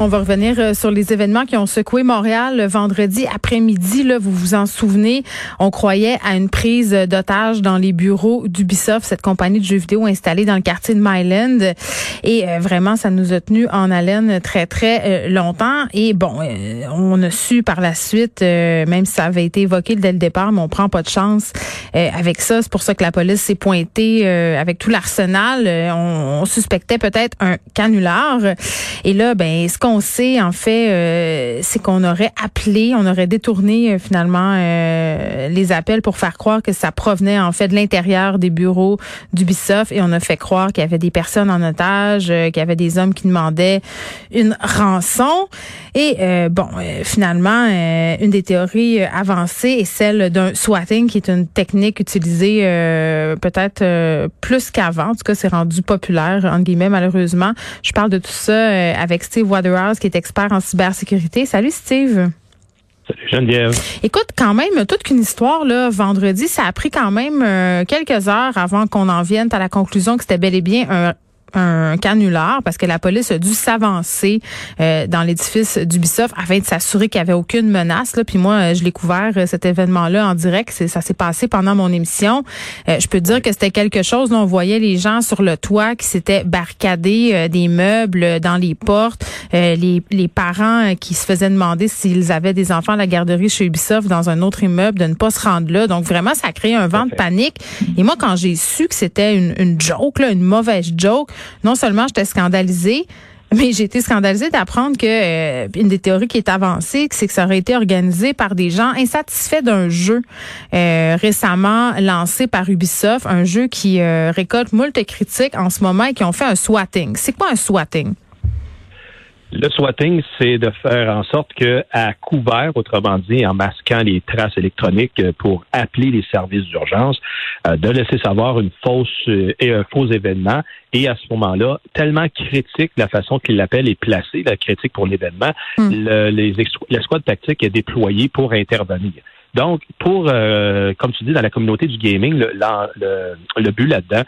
On va revenir euh, sur les événements qui ont secoué Montréal le vendredi après-midi. Là, vous vous en souvenez, on croyait à une prise d'otage dans les bureaux d'Ubisoft, cette compagnie de jeux vidéo installée dans le quartier de Myland. Et euh, vraiment, ça nous a tenu en haleine très, très euh, longtemps. Et bon, on a su par la suite, même si ça avait été évoqué dès le départ, mais on prend pas de chance avec ça. C'est pour ça que la police s'est pointée avec tout l'arsenal. On, on, suspectait peut-être un canular. Et là, ben, qu'on sait, en fait, euh, c'est qu'on aurait appelé, on aurait détourné euh, finalement euh, les appels pour faire croire que ça provenait en fait de l'intérieur des bureaux d'Ubisoft et on a fait croire qu'il y avait des personnes en otage, qu'il y avait des hommes qui demandaient une rançon. Et bon, finalement, une des théories avancées est celle d'un swatting, qui est une technique utilisée peut-être plus qu'avant. En tout cas, c'est rendu populaire, entre guillemets, malheureusement. Je parle de tout ça avec Steve Qui est expert en cybersécurité. Salut Steve. Salut Geneviève. Écoute, quand même, toute qu'une histoire, là, vendredi, ça a pris quand même euh, quelques heures avant qu'on en vienne à la conclusion que c'était bel et bien un un canular parce que la police a dû s'avancer euh, dans l'édifice d'Ubisoft afin de s'assurer qu'il n'y avait aucune menace. Là. Puis moi, euh, je l'ai couvert euh, cet événement-là en direct. ça s'est passé pendant mon émission. je peux dire que c'était quelque chose. Là, on voyait les gens sur le toit qui s'étaient barricadés des meubles dans les portes. les, les parents qui se faisaient demander s'ils avaient des enfants à la garderie chez Ubisoft dans un autre immeuble de ne pas se rendre là. Donc vraiment, ça a créé un vent de panique. Et moi, quand j'ai su que c'était une, une joke, là, une mauvaise joke, non seulement j'étais scandalisée, mais j'ai été scandalisée d'apprendre que euh, une des théories qui est avancée, c'est que ça aurait été organisé par des gens insatisfaits d'un jeu euh, récemment lancé par Ubisoft, un jeu qui euh, récolte moult critiques en ce moment et qui ont fait un swatting. C'est quoi un swatting? Le swatting, c'est de faire en sorte que, à couvert, autrement dit, en masquant les traces électroniques pour appeler les services d'urgence, euh, de laisser savoir une fausse et euh, un faux événement. Et à ce moment-là, tellement critique la façon qu'il l'appelle est placée, la critique pour l'événement, hmm. le, l'escouade tactique est déployée pour intervenir. Donc, pour, euh, comme tu dis, dans la communauté du gaming, le, le, le but là-dedans,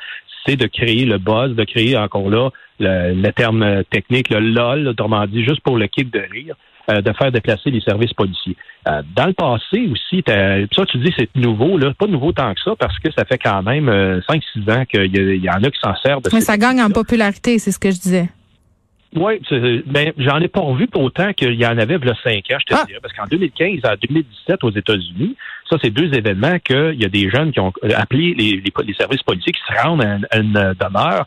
c'est de créer le buzz, de créer encore là le, terme technique, le LOL, autrement dit, juste pour le kick de rire, euh, de faire déplacer les services policiers. Euh, dans le passé aussi, ça tu dis c'est nouveau, là, pas nouveau tant que ça, parce que ça fait quand même 5-6 euh, ans qu'il y, en a qui s'en servent de Mais ça gagne en popularité, c'est ce que je disais. Oui, ben, j'en ai pas revu pour autant qu'il y en avait il y a 5 ans, je te ah. dirais, parce qu'en 2015 à 2017 aux États-Unis, ça, c'est deux événements qu'il y a des jeunes qui ont appelé les, les, services policiers qui se rendent à une demeure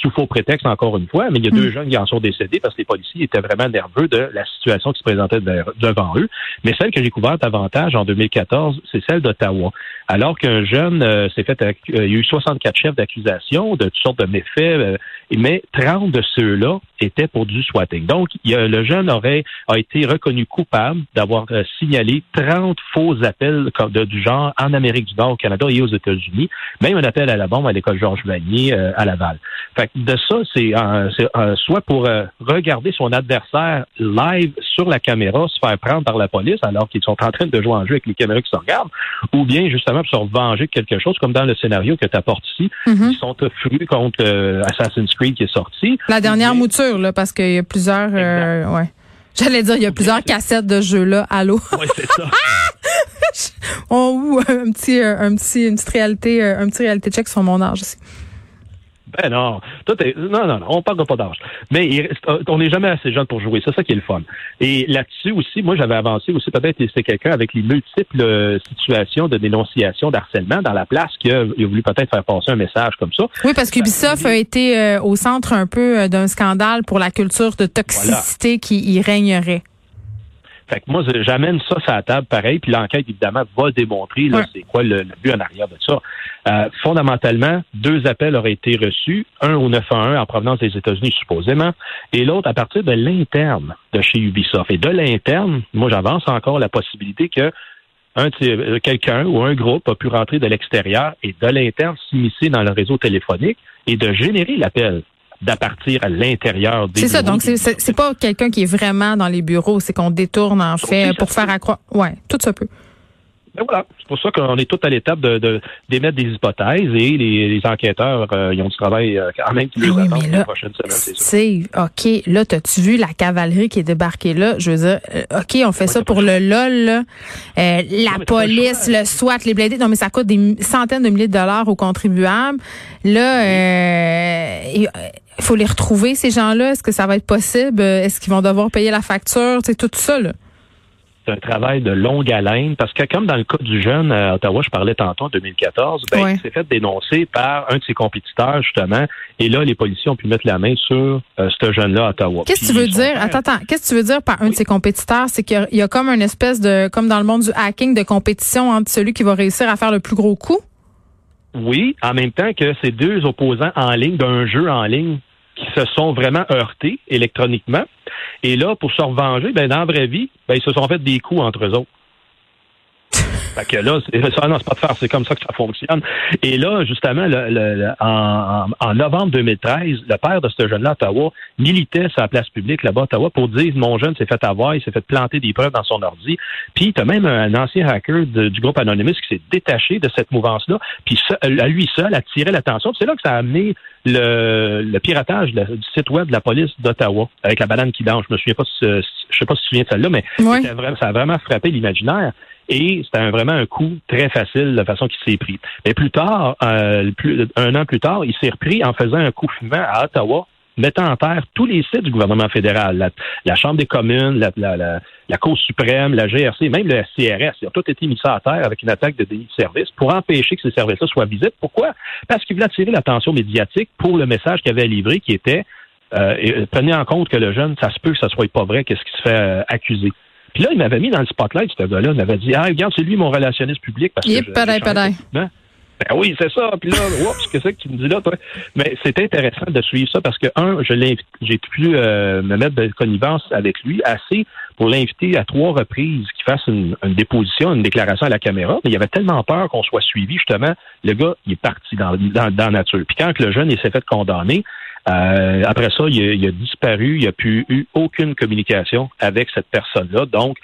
sous faux prétexte encore une fois, mais il y a deux hmm. jeunes qui en sont décédés parce que les policiers étaient vraiment nerveux de la situation qui se présentait devant eux. Mais celle que j'ai couverte davantage en 2014, c'est celle d'Ottawa. Alors qu'un jeune euh, s'est fait, euh, il y a eu 64 chefs d'accusation de toutes sortes de méfaits, euh, mais 30 de ceux-là étaient pour du swatting. Donc, il le jeune aurait a été reconnu coupable d'avoir signalé 30 faux appels de, du genre en Amérique du Nord, au Canada et aux États-Unis, même un appel à la bombe à l'école Georges Vanier à Laval. Fait que de ça, c'est euh, euh, soit pour euh, regarder son adversaire live sur la caméra, se faire prendre par la police alors qu'ils sont en train de jouer en jeu avec les caméras qui se regardent, ou bien justement pour se venger de quelque chose, comme dans le scénario que tu apportes ici. Mm-hmm. Ils sont frus contre Assassin's Creed qui est sorti. La dernière mouture, là, parce qu'il y a plusieurs... ouais. J'allais dire, il y a plusieurs cassettes de jeux là. Allô? Oui, c'est ça. oh, un petit, un petit, une petite réalité, un petit réalité check sur mon âge aussi. Ben non, tout est, non, non, non, on parle pas d'âge. Mais on n'est jamais assez jeune pour jouer. C'est ça qui est le fun. Et là-dessus aussi, moi, j'avais avancé aussi peut-être c'est quelqu'un avec les multiples euh, situations de dénonciation, d'harcèlement dans la place qui a, voulu peut-être faire passer un message comme ça. Oui, parce qu'Ubisoft a été euh, au centre un peu euh, d'un scandale pour la culture de toxicité qui y régnerait. Fait que moi, j'amène ça sur la table pareil, puis l'enquête, évidemment, va démontrer c'est quoi le, but en arrière de ça. Euh, fondamentalement, deux appels auraient été reçus, un au 911 en provenance des États-Unis supposément, et l'autre à partir de l'interne de chez Ubisoft. Et de l'interne, moi j'avance encore la possibilité que un euh, quelqu'un ou un groupe a pu rentrer de l'extérieur et de l'interne s'immiscer dans le réseau téléphonique et de générer l'appel d'appartir à l'intérieur des C'est ça, donc c'est pas quelqu'un qui est vraiment dans les bureaux, c'est qu'on détourne en fait pour faire accroître. Ouais, tout ça peut. ben voilà, c'est pour ça qu'on est tout à l'étape de, d'émettre des hypothèses et les, enquêteurs, ils ont du travail quand même qui les oui, mais là, c'est OK, là, t'as-tu vu la cavalerie qui est débarquée là? Je veux dire, OK, on fait ça pour le LOL, la police, le SWAT, les blindés. Non, mais ça coûte des centaines de milliers de dollars aux contribuables. Là, il faut les retrouver, ces gens-là? Est-ce que ça va être possible? Est-ce qu'ils vont devoir payer la facture? C'est tout ça, là c'est un travail de longue haleine parce que comme dans le cas du jeune à Ottawa, je parlais tantôt en 2014, ben, il s'est fait dénoncer par un de ses compétiteurs justement, et là les policiers ont pu mettre la main sur euh, ce jeune-là à Ottawa. Qu'est-ce que tu veux dire? Attends, attends, qu'est-ce que tu veux dire par un de ses compétiteurs? C'est qu'il y, a comme une espèce de, comme dans le monde du hacking, de compétition entre celui qui va réussir à faire le plus gros coup? Oui, en même temps que ces deux opposants en ligne d'un jeu en ligne qui se sont vraiment heurtés électroniquement. Et là, pour se revenger, ben, dans la vraie vie, ben, ils se sont fait des coups entre eux autres. Fait que là, c'est, ça, non, c'est pas de faire, c'est comme ça que ça fonctionne. Et là, justement, le, en, novembre 2013, le père de ce jeune-là Ottawa militait sur la place publique là-bas Ottawa pour dire mon jeune s'est fait avoir, il s'est fait planter des preuves dans son ordi. Puis tu as même un ancien hacker du groupe Anonymous qui s'est détaché de cette mouvance-là, puis à lui seul a tiré l'attention. C'est là que ça a amené le, piratage du site web de la police d'Ottawa avec la banane qui danse. Je me souviens pas, si, je sais pas si tu te souviens de celle-là, mais ça a vraiment frappé l'imaginaire. Et c'était vraiment un coup très facile la façon qu'il s'est pris. Mais plus tard, euh, un an plus tard, il s'est repris en faisant un coup fumant à Ottawa, mettant en terre tous les sites du gouvernement fédéral, la, Chambre des communes, la, la, la, Cour suprême, la GRC, même le CRS. Ils ont tout été mis ça à terre avec une attaque de déni de service pour empêcher que ces services-là soient visibles. Pourquoi? Parce qu'il voulait attirer l'attention médiatique pour le message qu'il avait livré qui était euh, prenez en compte que le jeune, ça se peut que ça soit pas vrai, qu'est-ce qui se fait euh, accuser. Puis là, il m'avait mis dans le spotlight, ce gars-là. Il m'avait dit, ah, regarde, c'est lui mon relationniste public. Parce que ben oui, c'est ça. Puis là, oups, qu'est-ce que tu me dis là, toi? Mais c'est intéressant de suivre ça parce que, un, je l'ai, j'ai pu euh, me mettre de connivence avec lui assez pour l'inviter à trois reprises qu'il fasse une, déposition, une déclaration à la caméra. Mais il avait tellement peur qu'on soit suivi, justement. Le gars, il est parti dans, dans, dans la nature. Puis quand le jeune il s'est fait condamner, euh, après ça, il a, disparu, il n'y a plus eu aucune communication avec cette personne-là. Donc,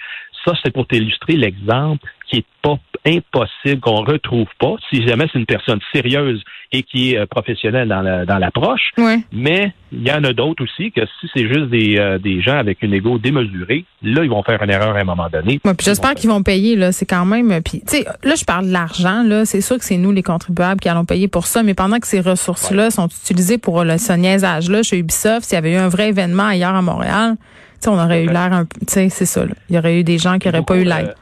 ça, c'est pour t'illustrer l'exemple qui est pas impossible, qu'on retrouve pas, si jamais c'est une personne sérieuse et qui est euh, professionnelle dans l'approche. Mais il y en a d'autres aussi que si c'est juste des, euh, des gens avec une égo démesurée, là, ils vont faire une erreur à un moment donné. j'espère qu'ils vont payer, là. C'est quand même. Puis, tu sais, là, je parle de l'argent, là. C'est sûr que c'est nous, les contribuables, qui allons payer pour ça. Mais pendant que ces ressources-là sont utilisées pour le, ce niaisage-là chez Ubisoft, s'il y avait eu un vrai événement ailleurs à Montréal, tu sais, on aurait eu l'air un peu. Tu sais, c'est ça, là. Il y aurait eu des gens qui n'auraient pas eu l'air. Euh,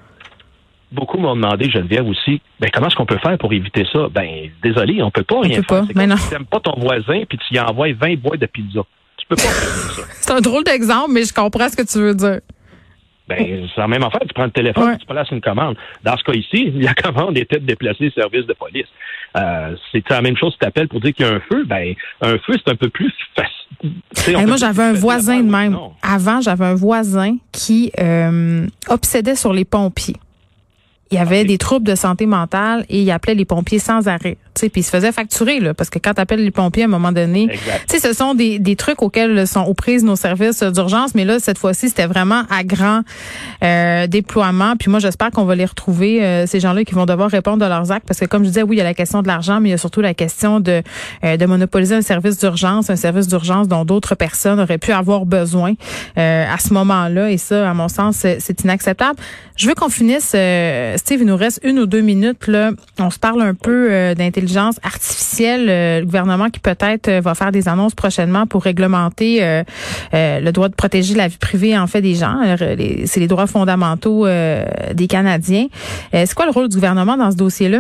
beaucoup m'ont demandé, Geneviève aussi, ben comment est-ce qu'on peut faire pour éviter ça? Ben désolé, on peut pas rien faire. tu n'aimes pas ton voisin puis tu y envoies 20 boîtes de pizza. Tu peux pas faire ça. C'est un drôle d'exemple, mais je comprends ce que tu veux dire. Ben, c'est la même affaire. Tu prends le téléphone, tu places une commande. Dans ce cas ici, la commande était de déplacer le service de police. Euh, c'est la même chose si tu appelles pour dire qu'il y a un feu. Ben, un feu, c'est un peu plus facile. moi, j'avais un voisin de même. Avant, j'avais un voisin qui euh, obsédait sur les pompiers il y avait des troubles de santé mentale et il appelait les pompiers sans arrêt puis ils se faisaient facturer, là, parce que quand tu appelles les pompiers à un moment donné, tu ce sont des, des trucs auxquels sont aux prises nos services d'urgence, mais là, cette fois-ci, c'était vraiment à grand euh, déploiement. Puis moi, j'espère qu'on va les retrouver, euh, ces gens-là qui vont devoir répondre de leurs actes, parce que comme je disais, oui, il y a la question de l'argent, mais il y a surtout la question de, euh, de monopoliser un service d'urgence, un service d'urgence dont d'autres personnes auraient pu avoir besoin à ce moment-là. Et ça, à mon sens, c'est inacceptable. Je veux qu'on finisse, Steve, il nous reste une ou deux minutes. Là, on se parle un peu d'intelligence artificielle, euh, le gouvernement qui peut-être euh, va faire des annonces prochainement pour réglementer euh, le droit de protéger la vie privée en fait des gens. C'est les droits fondamentaux des Canadiens. c'est quoi le rôle du gouvernement dans ce dossier-là?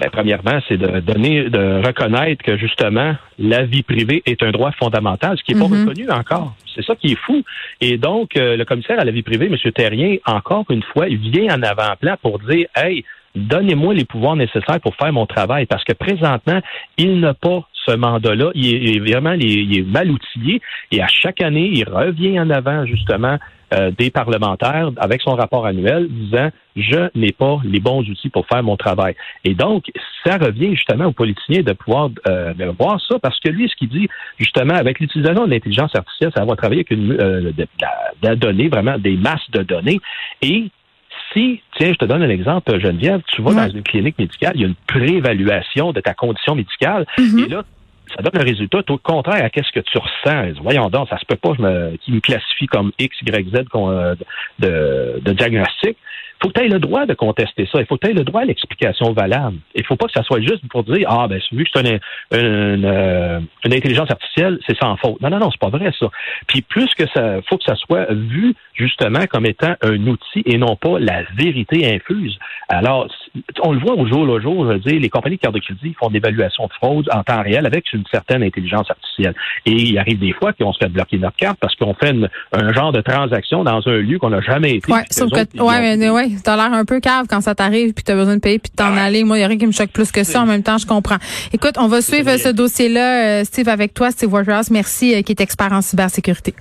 Ben, premièrement, c'est de donner, de reconnaître que justement la vie privée est un droit fondamental, ce qui n'est pas mm-hmm. reconnu encore. C'est ça qui est fou. Et donc, le commissaire à la vie privée, M. Terrien, encore une fois, il vient en avant-plan pour dire, hey, donnez-moi les pouvoirs nécessaires pour faire mon travail, parce que présentement, il n'a pas ce mandat-là. Il est, vraiment il est mal outillé et à chaque année, il revient en avant justement euh, des parlementaires avec son rapport annuel disant je n'ai pas les bons outils pour faire mon travail. Et donc, ça revient justement aux politiciens de pouvoir euh, voir ça parce que lui, ce qu'il dit justement avec l'utilisation de l'intelligence artificielle, ça va travailler avec une euh, de, de, données, vraiment des masses de données et si, tiens, je te donne un exemple, Geneviève, tu vas dans une clinique médicale, il y a une préévaluation de ta condition médicale, mm-hmm. et là, ça donne un résultat tout contraire à qu'est-ce que tu ressens. Voyons donc, ça se peut pas je me, qu'il me classifie comme X, Y, Z euh, de, de diagnostic faut que tu aies le droit de contester ça. Il faut que tu aies le droit à l'explication valable. Il faut pas que ça soit juste pour dire Ah, ben, vu que c'est une, une, euh, une, intelligence artificielle, c'est sans faute. Non, non, non, c'est pas vrai, ça. Puis plus que ça, faut que ça soit vu justement comme étant un outil et non pas la vérité infuse. Alors, on le voit au jour le jour, je veux dire, les compagnies de carte de crédit font des évaluations de fraude en temps réel avec une certaine intelligence artificielle. Et il arrive des fois qu'on se fait bloquer notre carte parce qu'on fait un genre de transaction dans un lieu qu'on n'a jamais été. Ouais, sauf que, ouais, mais, ouais, t'as l'air un peu cave quand ça t'arrive puis t'as besoin de payer puis de t'en aller. Moi, il y a rien qui me choque plus que ça. En même temps, je comprends. Écoute, on va suivre ce dossier-là, euh, Steve, avec toi, Steve Waterhouse. Merci, euh, qui est expert en cybersécurité.